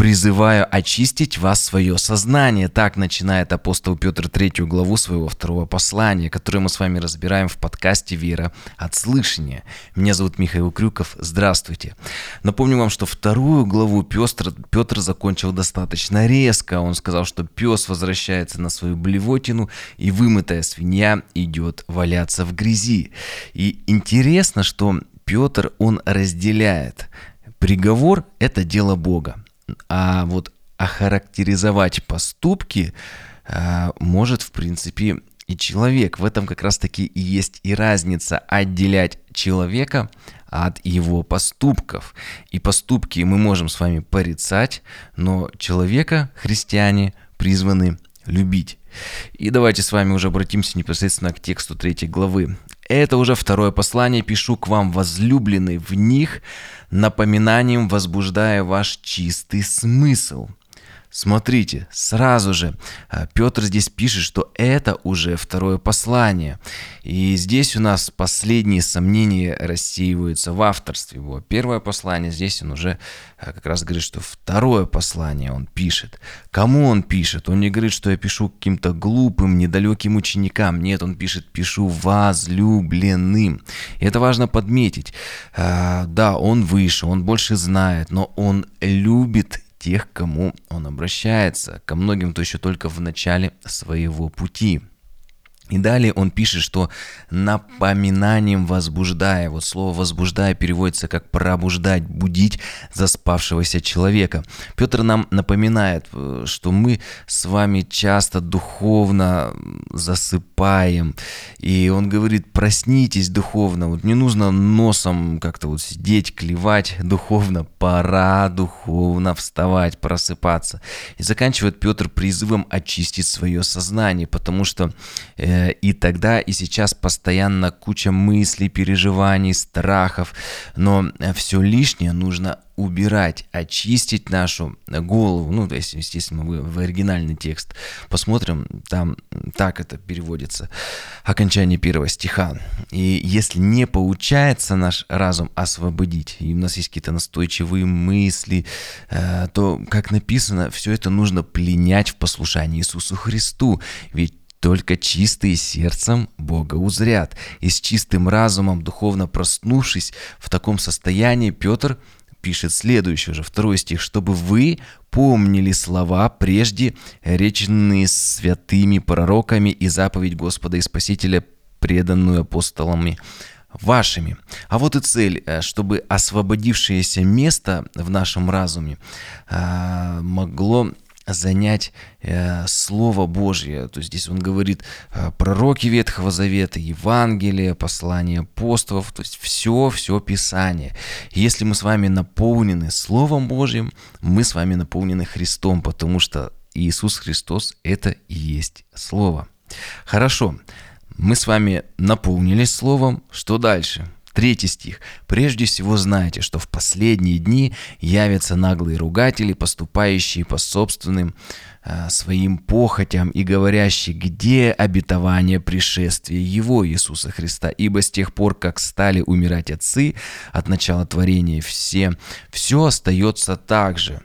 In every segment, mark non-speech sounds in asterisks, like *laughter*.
призываю очистить вас свое сознание. Так начинает апостол Петр третью главу своего второго послания, которое мы с вами разбираем в подкасте «Вера от слышания». Меня зовут Михаил Крюков. Здравствуйте. Напомню вам, что вторую главу Петр, Петр закончил достаточно резко. Он сказал, что пес возвращается на свою блевотину, и вымытая свинья идет валяться в грязи. И интересно, что Петр, он разделяет приговор – это дело Бога. А вот охарактеризовать поступки э, может, в принципе, и человек. В этом как раз-таки и есть и разница отделять человека от его поступков. И поступки мы можем с вами порицать, но человека христиане призваны любить. И давайте с вами уже обратимся непосредственно к тексту третьей главы. Это уже второе послание, пишу к вам, возлюбленный в них, напоминанием возбуждая ваш чистый смысл – Смотрите, сразу же а, Петр здесь пишет, что это уже второе послание. И здесь у нас последние сомнения рассеиваются в авторстве его. Первое послание, здесь он уже а, как раз говорит, что второе послание он пишет. Кому он пишет? Он не говорит, что я пишу каким-то глупым, недалеким ученикам. Нет, он пишет, пишу возлюбленным. И это важно подметить. А, да, он выше, он больше знает, но он любит тех, к кому он обращается, ко многим, кто еще только в начале своего пути. И далее он пишет, что напоминанием возбуждая, вот слово возбуждая переводится как пробуждать, будить заспавшегося человека. Петр нам напоминает, э, что мы с вами часто духовно засыпаем. И он говорит, проснитесь духовно, вот не нужно носом как-то вот сидеть, клевать духовно, пора духовно вставать, просыпаться. И заканчивает Петр призывом очистить свое сознание, потому что э, и тогда, и сейчас постоянно куча мыслей, переживаний, страхов, но э, все лишнее нужно убирать, очистить нашу голову. Ну, то есть, естественно, мы в оригинальный текст посмотрим, там так это переводится, окончание первого стиха. И если не получается наш разум освободить, и у нас есть какие-то настойчивые мысли, э, то, как написано, все это нужно пленять в послушании Иисусу Христу. Ведь только чистые сердцем Бога узрят. И с чистым разумом, духовно проснувшись в таком состоянии, Петр пишет следующее же, второй стих, чтобы вы помнили слова, прежде реченные святыми пророками и заповедь Господа и Спасителя, преданную апостолами вашими. А вот и цель, э, чтобы освободившееся место в нашем разуме э, могло занять э, Слово Божье. То есть здесь он говорит э, пророки Ветхого Завета, Евангелие, послание апостолов, то есть все, все Писание. Если мы с вами наполнены Словом Божьим, мы с вами наполнены Христом, потому что Иисус Христос – это и есть Слово. Хорошо, мы с вами наполнились Словом, что дальше? Третий стих. «Прежде всего знайте, что в последние дни явятся наглые ругатели, поступающие по собственным э, своим похотям и говорящие, где обетование пришествия Его, Иисуса Христа, ибо с тех пор, как стали умирать отцы от начала творения все, все остается так же».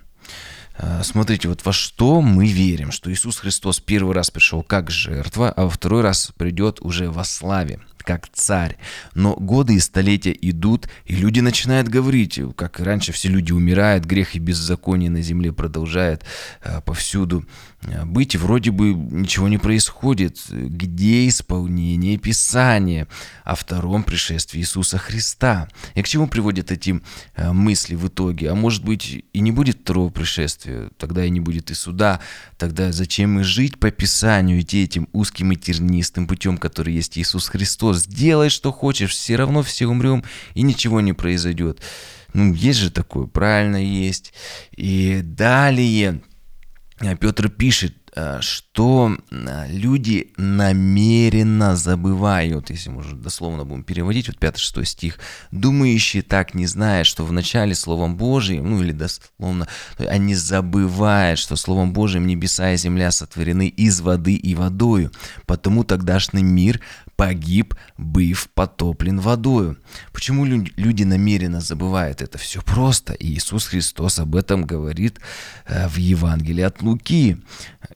Э, смотрите, вот во что мы верим, что Иисус Христос первый раз пришел как жертва, а во второй раз придет уже во славе как царь. Но годы и столетия идут, и люди начинают говорить, как раньше все люди умирают, грех и беззаконие на земле продолжает э, повсюду э, быть, и вроде бы ничего не происходит. Где исполнение Писания о втором пришествии Иисуса Христа? И к чему приводят эти э, мысли в итоге? А может быть и не будет второго пришествия, тогда и не будет и суда, тогда зачем и жить по Писанию, идти этим узким и тернистым путем, который есть Иисус Христос? Сделай, что хочешь, все равно все умрем, и ничего не произойдет. Ну, есть же такое, правильно есть. И далее э, Петр пишет, Э, что э, люди намеренно забывают, если мы уже дословно будем переводить, вот 5-6 стих, думающие так не знают, что в начале Словом Божиим, ну или дословно, они забывают, что Словом Божиим небеса и земля сотворены из воды и водою, потому тогдашний мир погиб, быв потоплен водою. Почему люди намеренно забывают это? Все просто. Иисус Христос об этом говорит э, в Евангелии от Луки.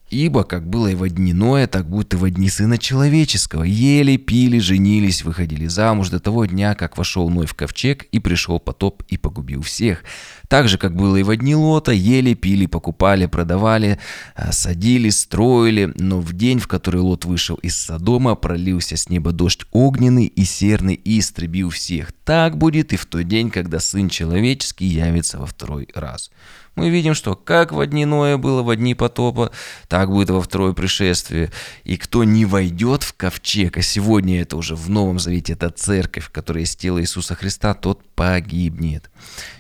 Ибо, как было и во дни Ноя, так будет и во дни Сына Человеческого. Ели, пили, женились, выходили замуж до того дня, как вошел Ной в ковчег, и пришел потоп и погубил всех. Так же, как было и во дни Лота, ели, пили, покупали, продавали, а, садили, строили. Но в день, в который Лот вышел из Содома, пролился с неба дождь огненный и серный и истребил всех. Так будет и в тот день, когда Сын Человеческий явится во второй раз мы видим, что как в одни Ноя было в одни потопа, так будет во второе пришествие. И кто не войдет в ковчег, а сегодня это уже в Новом Завете, это церковь, которая из тела Иисуса Христа, тот погибнет.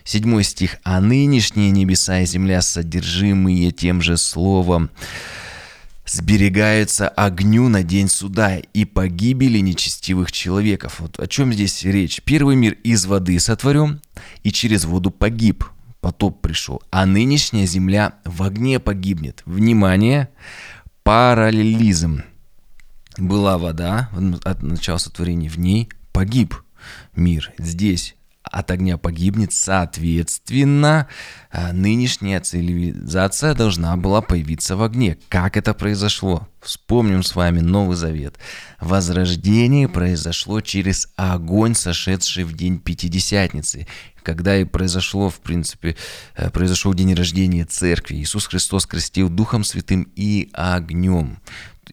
Седьмой стих. «А нынешние небеса и земля, содержимые тем же словом, сберегаются огню на день суда и погибели нечестивых человеков». Вот о чем здесь речь? Первый мир из воды сотворен и через воду погиб – потоп пришел, а нынешняя земля в огне погибнет. Внимание, параллелизм. Была вода от начала сотворения, в ней погиб мир. Здесь от огня погибнет, соответственно, а, нынешняя цивилизация должна была появиться в огне. Как это произошло? Вспомним с вами Новый Завет. Возрождение произошло через огонь, сошедший в день Пятидесятницы когда и произошло, в принципе, э, произошел день рождения церкви. Иисус Христос крестил Духом Святым и огнем.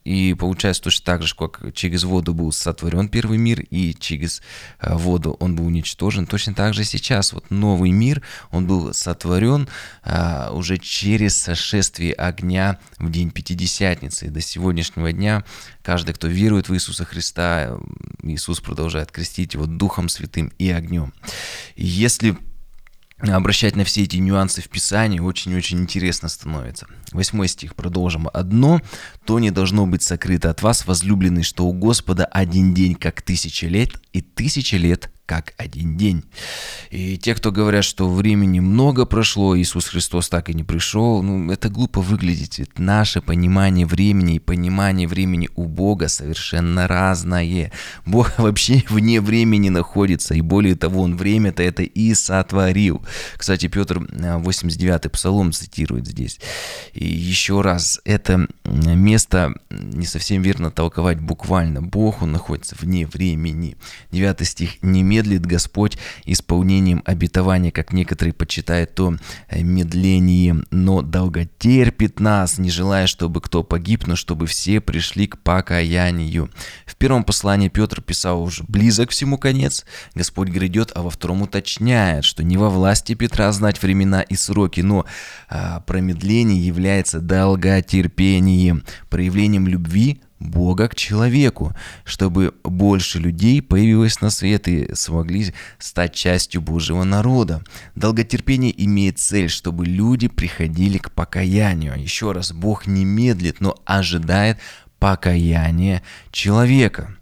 И получается точно так же, как через воду был сотворен первый мир, и через э, воду он был уничтожен, точно так же сейчас. Вот новый мир, он был сотворен а, уже через сошествие огня в день Пятидесятницы. И до сегодняшнего дня каждый, кто верует в Иисуса Христа, Иисус продолжает крестить его Духом Святым и огнем. Если обращать на все эти нюансы в Писании очень-очень интересно становится. Восьмой стих, продолжим. «Одно, то не должно быть сокрыто от вас, возлюбленный, что у Господа один день, как тысяча лет, и тысяча лет, как один день. И те, кто говорят, что времени много прошло, Иисус Христос так и не пришел, ну, это глупо выглядит. Ведь наше понимание времени и понимание времени у Бога совершенно разное. Бог *laughs* вообще вне времени находится, и более того, Он время-то это и сотворил. Кстати, Петр 89-й э, псалом цитирует здесь. И еще раз, это место не совсем верно толковать буквально. Бог, Он находится вне времени. 9 стих. «Не медлит Господь исполнением обетования, как некоторые почитают то э, медлением, но долготерпит нас, не желая, чтобы кто погиб, но чтобы все пришли к покаянию. В первом послании Петр писал уже «близок всему конец, Господь грядет», а во втором уточняет, что не во власти Петра знать времена и сроки, но а, промедление является долготерпением, проявлением любви Бога к человеку, чтобы больше людей появилось на свет и смогли стать частью Божьего народа. Долготерпение имеет цель, чтобы люди приходили к покаянию. Еще раз, Бог не медлит, но ожидает покаяния человека.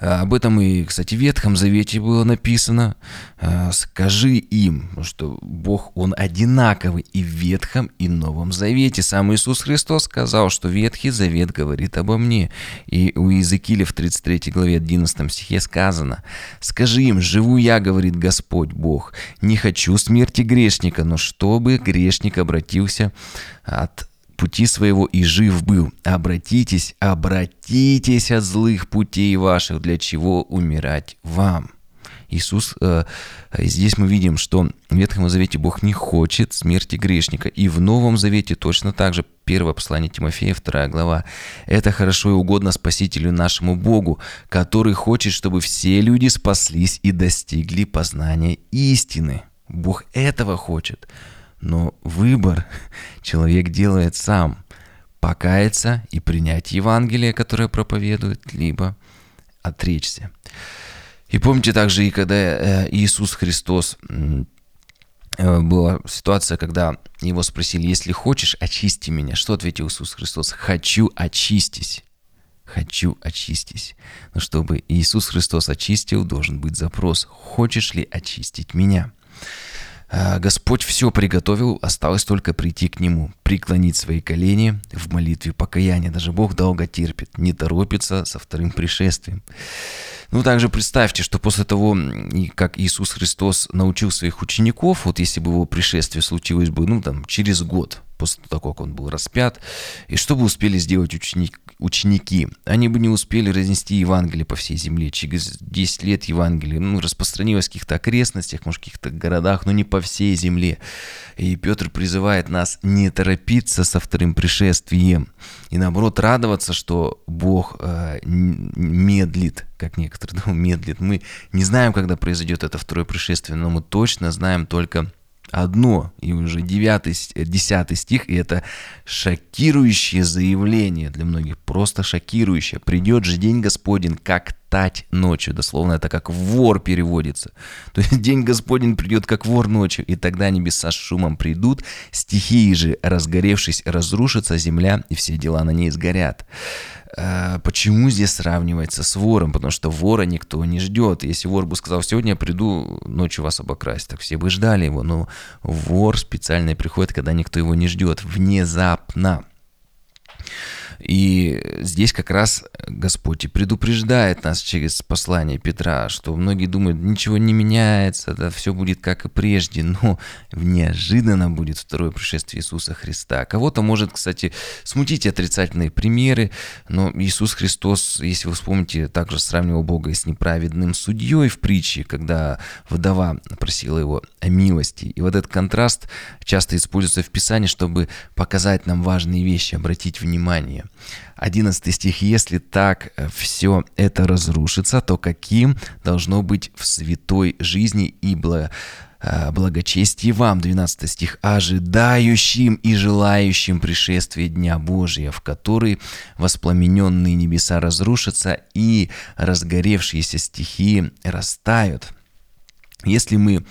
А, об этом и, кстати, в Ветхом Завете было написано. А, «Скажи им, что Бог, Он одинаковый и в Ветхом, и Новом Завете». Сам Иисус Христос сказал, что Ветхий Завет говорит обо мне. И у Иезекииля в 33 главе 11 стихе сказано «Скажи им, живу я, говорит Господь Бог, не хочу смерти грешника, но чтобы грешник обратился от пути своего и жив был. Обратитесь, обратитесь от злых путей ваших, для чего умирать вам. Иисус, э, здесь мы видим, что в Ветхом Завете Бог не хочет смерти грешника. И в Новом Завете точно так же, первое послание Тимофея, вторая глава. Это хорошо и угодно Спасителю нашему Богу, который хочет, чтобы все люди спаслись и достигли познания истины. Бог этого хочет. Но выбор *laughs* человек делает сам. Покаяться и принять Евангелие, которое проповедует, либо отречься. И помните также и когда э, Иисус Христос э, была ситуация, когда его спросили, если хочешь, очисти меня. Что ответил Иисус Христос? Хочу очистись. Хочу очистись. Но чтобы Иисус Христос очистил, должен быть запрос. Хочешь ли очистить меня? А, Господь все приготовил, осталось только прийти к Нему, преклонить свои колени в молитве покаяния. Даже Бог долго терпит, не торопится со вторым пришествием. Ну, также представьте, что после того, как Иисус Христос научил своих учеников, вот если бы его пришествие случилось бы, ну, там, через год, после того, как он был распят, и что бы успели сделать ученик, ученики? Они бы не успели разнести Евангелие по всей земле. Через 10 лет Евангелие ну, распространилось в каких-то окрестностях, может, в каких-то городах, но не по всей земле. И Петр призывает нас не торопиться со вторым пришествием, и наоборот радоваться, что Бог э, медлит, как некоторые думают, *laughs* медлит. Мы не знаем, когда произойдет это второе пришествие, но мы точно знаем только одно, и уже девятый, десятый стих, и это шокирующее заявление для многих, просто шокирующее. «Придет же день Господень, как тать ночью». Дословно это как вор переводится. *laughs* То есть день Господень придет, как вор ночью, и тогда небеса с шумом придут, стихии же, разгоревшись, разрушится земля, и все дела на ней сгорят. Э, почему здесь сравнивается с вором? Потому что вора никто не ждет. Если вор бы сказал, сегодня я приду ночью вас обокрасть, так все бы ждали его. Но вор специально приходит, когда никто его не ждет, внезапно. И здесь как раз Господь и предупреждает нас через послание Петра, что многие думают, ничего не меняется, да все будет как и прежде, но неожиданно будет второе пришествие Иисуса Христа. Кого-то может, кстати, смутить отрицательные примеры, но Иисус Христос, если вы вспомните, также сравнивал Бога с неправедным судьей в притче, когда вдова просила его о милости. И вот этот контраст часто используется в Писании, чтобы показать нам важные вещи, обратить внимание. 11 стих. «Если так э, все это разрушится, то каким должно быть в святой жизни и э, благочестие вам, 12 стих, ожидающим и желающим пришествия Дня Божия, в который воспламененные небеса разрушатся и разгоревшиеся стихии растают. Если мы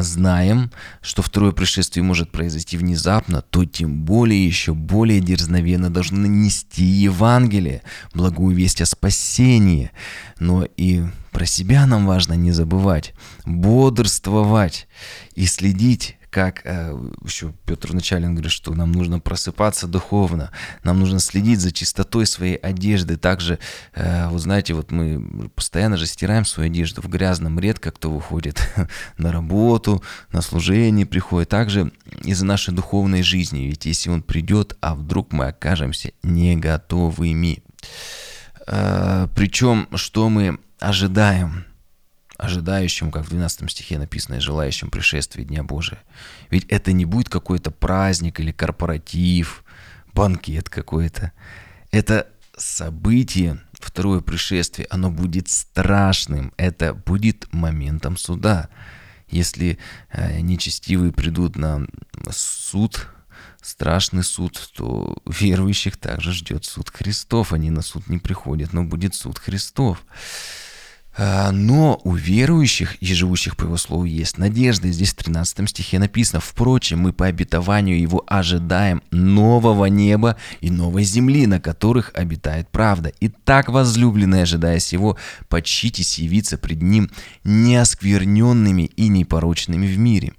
знаем, что второе пришествие может произойти внезапно, то тем более еще более дерзновенно должны нести Евангелие, благую весть о спасении. Но и про себя нам важно не забывать, бодрствовать и следить как э, еще Петр Началин говорит, что нам нужно просыпаться духовно, нам нужно следить за чистотой своей одежды. Также, э, вот знаете, вот мы постоянно же стираем свою одежду в грязном, редко кто выходит *laughs* на работу, на служение приходит. Также из-за нашей духовной жизни, ведь если он придет, а вдруг мы окажемся не готовыми. Э, причем, что мы ожидаем? Ожидающим, как в 12 стихе написано, и желающим пришествия Дня Божия. Ведь это не будет какой-то праздник или корпоратив, банкет какой-то. Это событие, второе пришествие, оно будет страшным. Это будет моментом суда. Если э, нечестивые придут на суд, страшный суд, то верующих также ждет суд Христов. Они на суд не приходят, но будет суд Христов. А, но у верующих и живущих по его слову есть надежда. И здесь в 13 стихе написано, «Впрочем, мы по обетованию его ожидаем нового неба и новой земли, на которых обитает правда. И так, возлюбленные, ожидая сего, почитесь явиться пред ним неоскверненными и непорочными в мире».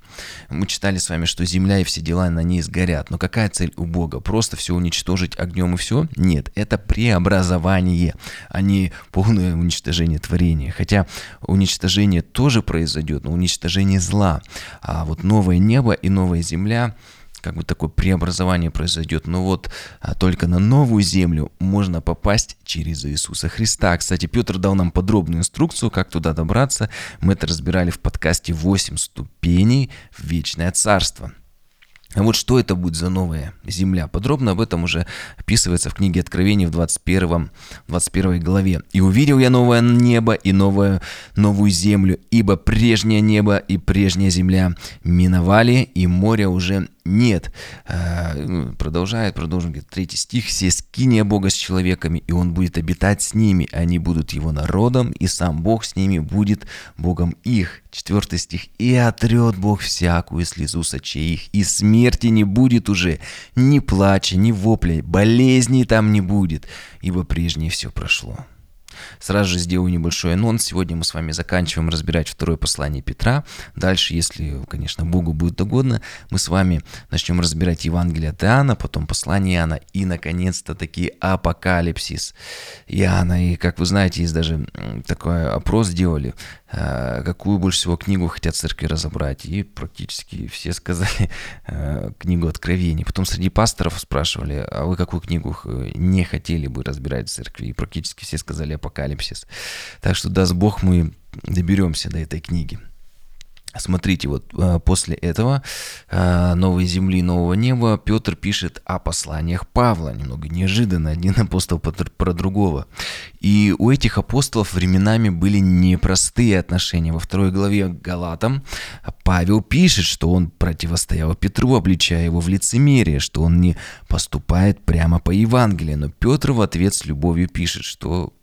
Мы читали с вами, что земля и все дела на ней сгорят. Но какая цель у Бога? Просто все уничтожить огнем и все? Нет, это преобразование, а не полное уничтожение творения. Хотя уничтожение тоже произойдет, но уничтожение зла. А вот новое небо и новая земля как бы такое преобразование произойдет. Но вот а, только на новую землю можно попасть через Иисуса Христа. Кстати, Петр дал нам подробную инструкцию, как туда добраться. Мы это разбирали в подкасте «8 ступеней в вечное царство». Вот что это будет за новая земля? Подробно об этом уже описывается в книге Откровений в 21, 21 главе. «И увидел я новое небо и новое, новую землю, ибо прежнее небо и прежняя земля миновали, и моря уже нет. А, ну, продолжает, продолжим, говорит, третий стих. «Все скиния Бога с человеками, и Он будет обитать с ними, они будут Его народом, и сам Бог с ними будет Богом их». Четвертый стих. «И отрет Бог всякую слезу с очей их, и смерти не будет уже, ни плача, ни вопля, болезней там не будет, ибо прежнее все прошло». Сразу же сделаю небольшой анонс. Сегодня мы с вами заканчиваем разбирать второе послание Петра. Дальше, если, конечно, Богу будет угодно, мы с вами начнем разбирать Евангелие от Иоанна, потом послание Иоанна и, наконец-то, таки апокалипсис Иоанна. И, как вы знаете, есть даже такой опрос сделали, э, какую больше всего книгу хотят церкви разобрать. И практически все сказали *laughs* э, книгу Откровений. Потом среди пасторов спрашивали, а вы какую книгу не хотели бы разбирать в церкви? И практически все сказали апокалипсис. Так что, даст Бог, мы доберемся до этой книги. Смотрите, вот э, после этого э, «Новой земли, нового неба» Петр пишет о посланиях Павла. Немного неожиданно, один апостол про другого. И у этих апостолов временами были непростые отношения. Во второй главе Галатам Павел пишет, что он противостоял Петру, обличая его в лицемерие, что он не поступает прямо по Евангелию. Но Петр в ответ с любовью пишет, что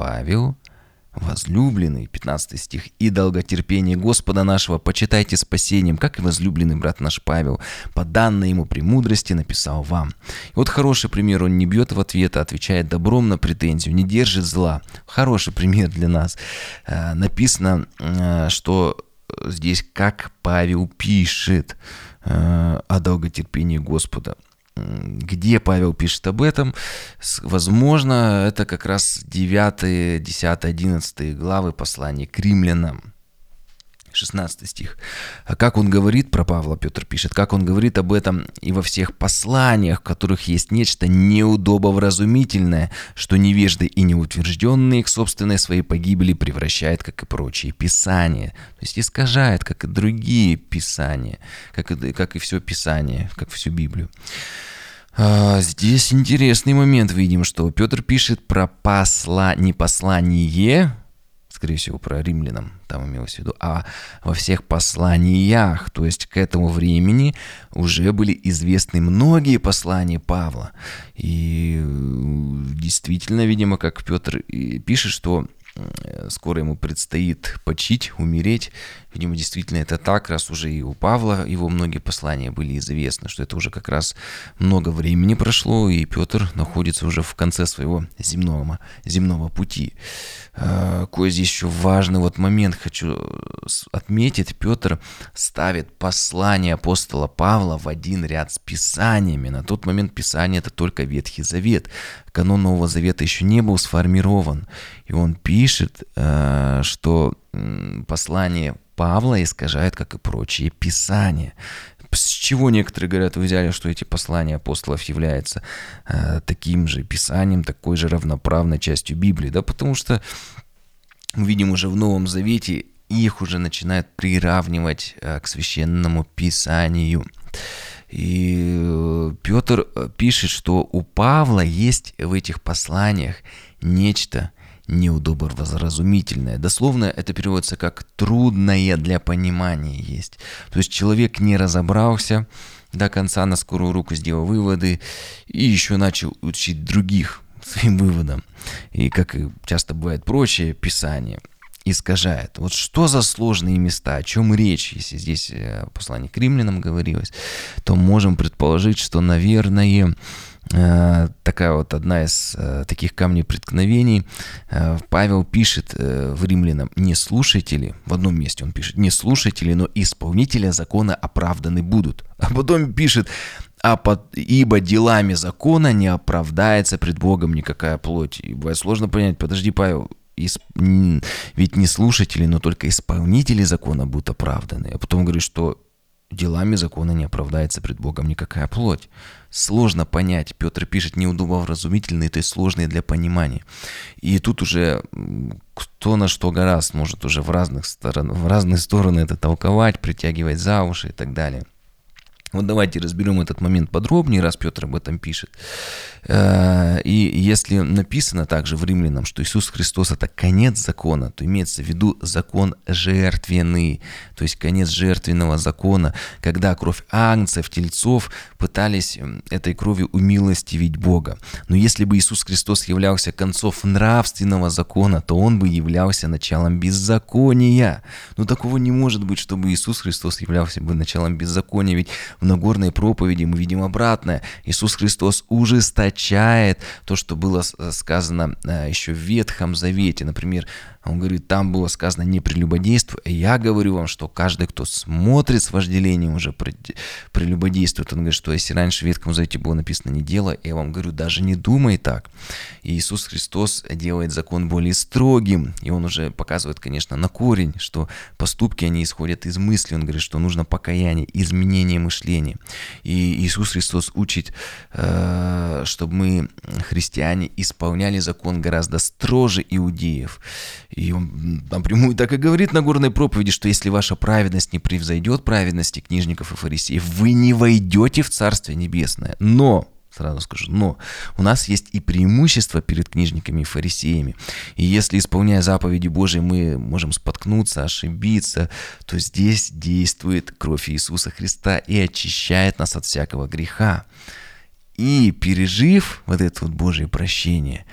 Павел возлюбленный, 15 стих, и долготерпение Господа нашего почитайте спасением, как и возлюбленный брат наш Павел, по данной ему премудрости написал вам. И вот хороший пример, он не бьет в ответ, а отвечает добром на претензию, не держит зла. Хороший пример для нас. Э, написано, э, что здесь как Павел пишет э, о долготерпении Господа где Павел пишет об этом. Возможно, это как раз 9, 10, 11 главы послания к римлянам. 16 стих. А как он говорит про Павла, Петр пишет, как он говорит об этом и во всех посланиях, в которых есть нечто неудобовразумительное, что невежды и неутвержденные к собственной своей погибели превращает, как и прочие писания. То есть искажает, как и другие писания, как и, как и все писание, как всю Библию. А, здесь интересный момент видим, что Петр пишет про посла, не послание, скорее всего, про римлянам, там имелось в виду, а во всех посланиях, то есть к этому времени уже были известны многие послания Павла. И э, действительно, видимо, как Петр пишет, что Э, скоро ему предстоит почить, умереть. Видимо, действительно это так, раз уже и у Павла его многие послания были известны, что это уже как раз много времени прошло, и Петр находится уже в конце своего земного, земного пути. А, кое здесь еще важный вот момент хочу отметить. Петр ставит послание апостола Павла в один ряд с Писаниями. На тот момент Писание это только Ветхий Завет. Канон Нового Завета еще не был сформирован. И он пишет, а, что послание Павла искажает, как и прочие писания. С чего некоторые говорят, вы взяли, что эти послания апостолов являются э, таким же писанием, такой же равноправной частью Библии? Да потому что мы видим уже в Новом Завете, их уже начинают приравнивать э, к священному писанию. И э, Петр э, пишет, что у Павла есть в этих посланиях нечто неудобовразумительное. Дословно это переводится как «трудное для понимания есть». То есть человек не разобрался до конца, на скорую руку сделал выводы и еще начал учить других своим выводам. И как часто бывает прочее писание искажает. Вот что за сложные места, о чем речь, если здесь э, послание к римлянам говорилось, то можем предположить, что, наверное, такая вот одна из э, таких камней преткновений. Э, Павел пишет в римлянам, не слушатели, в одном месте он пишет, не слушатели, но исполнители закона оправданы будут. А потом пишет, а под, ибо делами закона не оправдается пред Богом никакая плоть. И бывает сложно понять, подожди, Павел, исп... ведь не слушатели, но только исполнители закона будут оправданы. А потом говорит, что делами закона не оправдается пред Богом никакая плоть. Сложно понять. Петр пишет неудобовразумительные, то есть сложные для понимания. И тут уже кто на что гораздо может уже в разных сторон, в разные стороны это толковать, притягивать за уши и так далее. Вот давайте разберем этот момент подробнее, раз Петр об этом пишет. Э, и если написано также в Римлянам, что Иисус Христос это конец закона, то имеется в виду закон жертвенный, то есть конец жертвенного закона, когда кровь агнцев, тельцов пытались этой кровью умилостивить Бога. Но если бы Иисус Христос являлся концов нравственного закона, то Он бы являлся началом беззакония. Но такого не может быть, чтобы Иисус Христос являлся бы началом беззакония, ведь в Нагорной проповеди мы видим обратное. Иисус Христос ужесточил ужесточает то, что было сказано еще в Ветхом Завете. Например, он говорит, там было сказано не прелюбодействуй, а я говорю вам, что каждый, кто смотрит с вожделением, уже прелюбодействует. Он говорит, что если раньше в Ветхом Завете было написано не дело, я вам говорю, даже не думай так. И Иисус Христос делает закон более строгим, и он уже показывает, конечно, на корень, что поступки, они исходят из мысли. Он говорит, что нужно покаяние, изменение мышления. И Иисус Христос учит, э, чтобы мы, христиане, исполняли закон гораздо строже иудеев. И он напрямую так и говорит на горной проповеди, что если ваша праведность не превзойдет праведности книжников и фарисеев, вы не войдете в Царствие Небесное. Но сразу скажу. Но у нас есть и преимущество перед книжниками и фарисеями. И если, исполняя заповеди Божьи, мы можем споткнуться, ошибиться, то здесь действует кровь Иисуса Христа и очищает нас от всякого греха. И пережив вот это вот Божье прощение,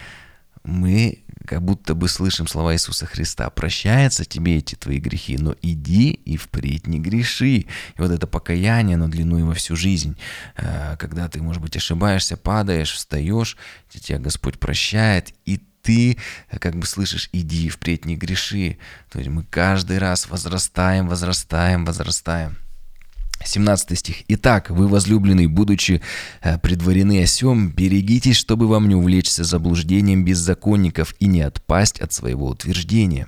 мы как будто бы слышим слова Иисуса Христа. Прощаются тебе эти твои грехи, но иди и впредь не греши. И вот это покаяние, оно длиной во всю жизнь. Э, когда ты, может быть, ошибаешься, падаешь, встаешь, тебя Господь прощает, и ты как бы слышишь, иди впредь не греши. То есть мы каждый раз возрастаем, возрастаем, возрастаем. 17 стих. «Итак, вы, возлюбленные, будучи э, предварены осем, берегитесь, чтобы вам не увлечься заблуждением беззаконников и не отпасть от своего утверждения».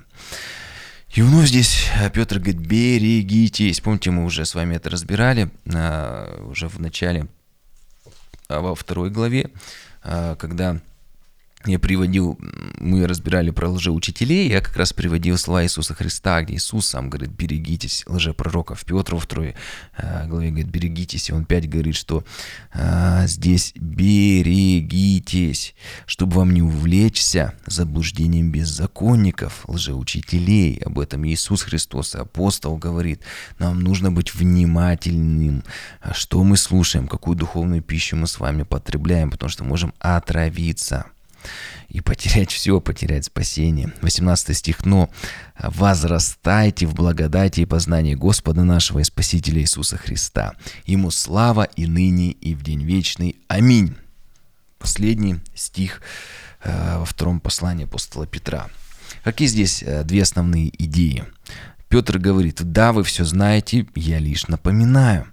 И вновь здесь э, Петр говорит, берегитесь. Помните, мы уже с вами это разбирали, э, уже в начале, во второй главе, когда я приводил, мы разбирали про лжеучителей, я как раз приводил слова Иисуса Христа, где Иисус сам говорит, берегитесь лжепророков. Петр во второй э, главе говорит, берегитесь, и он опять говорит, что а, здесь берегитесь, чтобы вам не увлечься заблуждением беззаконников, лжеучителей. Об этом Иисус Христос, апостол, говорит, нам нужно быть внимательным, что мы слушаем, какую духовную пищу мы с вами потребляем, потому что можем отравиться и потерять все, потерять спасение. 18 стих. «Но возрастайте в благодати и познании Господа нашего и Спасителя Иисуса Христа. Ему слава и ныне, и в день вечный. Аминь». Последний стих э, во втором послании апостола Петра. Какие здесь э, две основные идеи? Петр говорит, да, вы все знаете, я лишь напоминаю.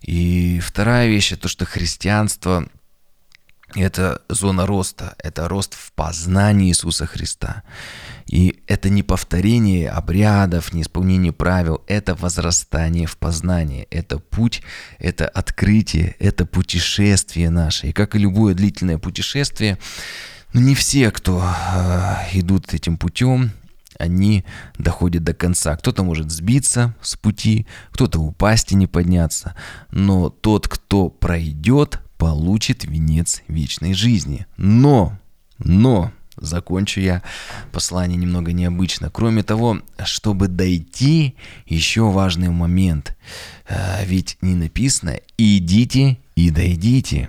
И вторая вещь, то, что христианство это зона роста, это рост в познании Иисуса Христа. И это не повторение обрядов, не исполнение правил, это возрастание в познании, это путь, это открытие, это путешествие наше. И как и любое длительное путешествие, ну не все, кто э, идут этим путем, они доходят до конца. Кто-то может сбиться с пути, кто-то упасть и не подняться. Но тот, кто пройдет, получит венец вечной жизни. Но, но, закончу я послание немного необычно. Кроме того, чтобы дойти, еще важный момент. А, ведь не написано «идите и дойдите».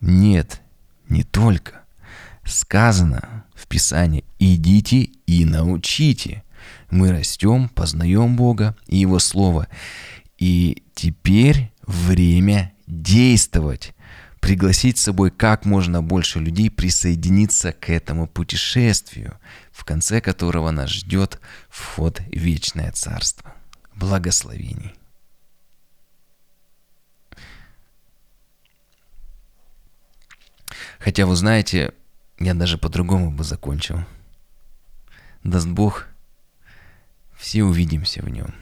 Нет, не только. Сказано в Писании «идите и научите». Мы растем, познаем Бога и Его Слово. И теперь время действовать пригласить с собой как можно больше людей присоединиться к этому путешествию, в конце которого нас ждет вход в вечное царство. Благословений. Хотя, вы знаете, я даже по-другому бы закончил. Даст Бог, все увидимся в нем.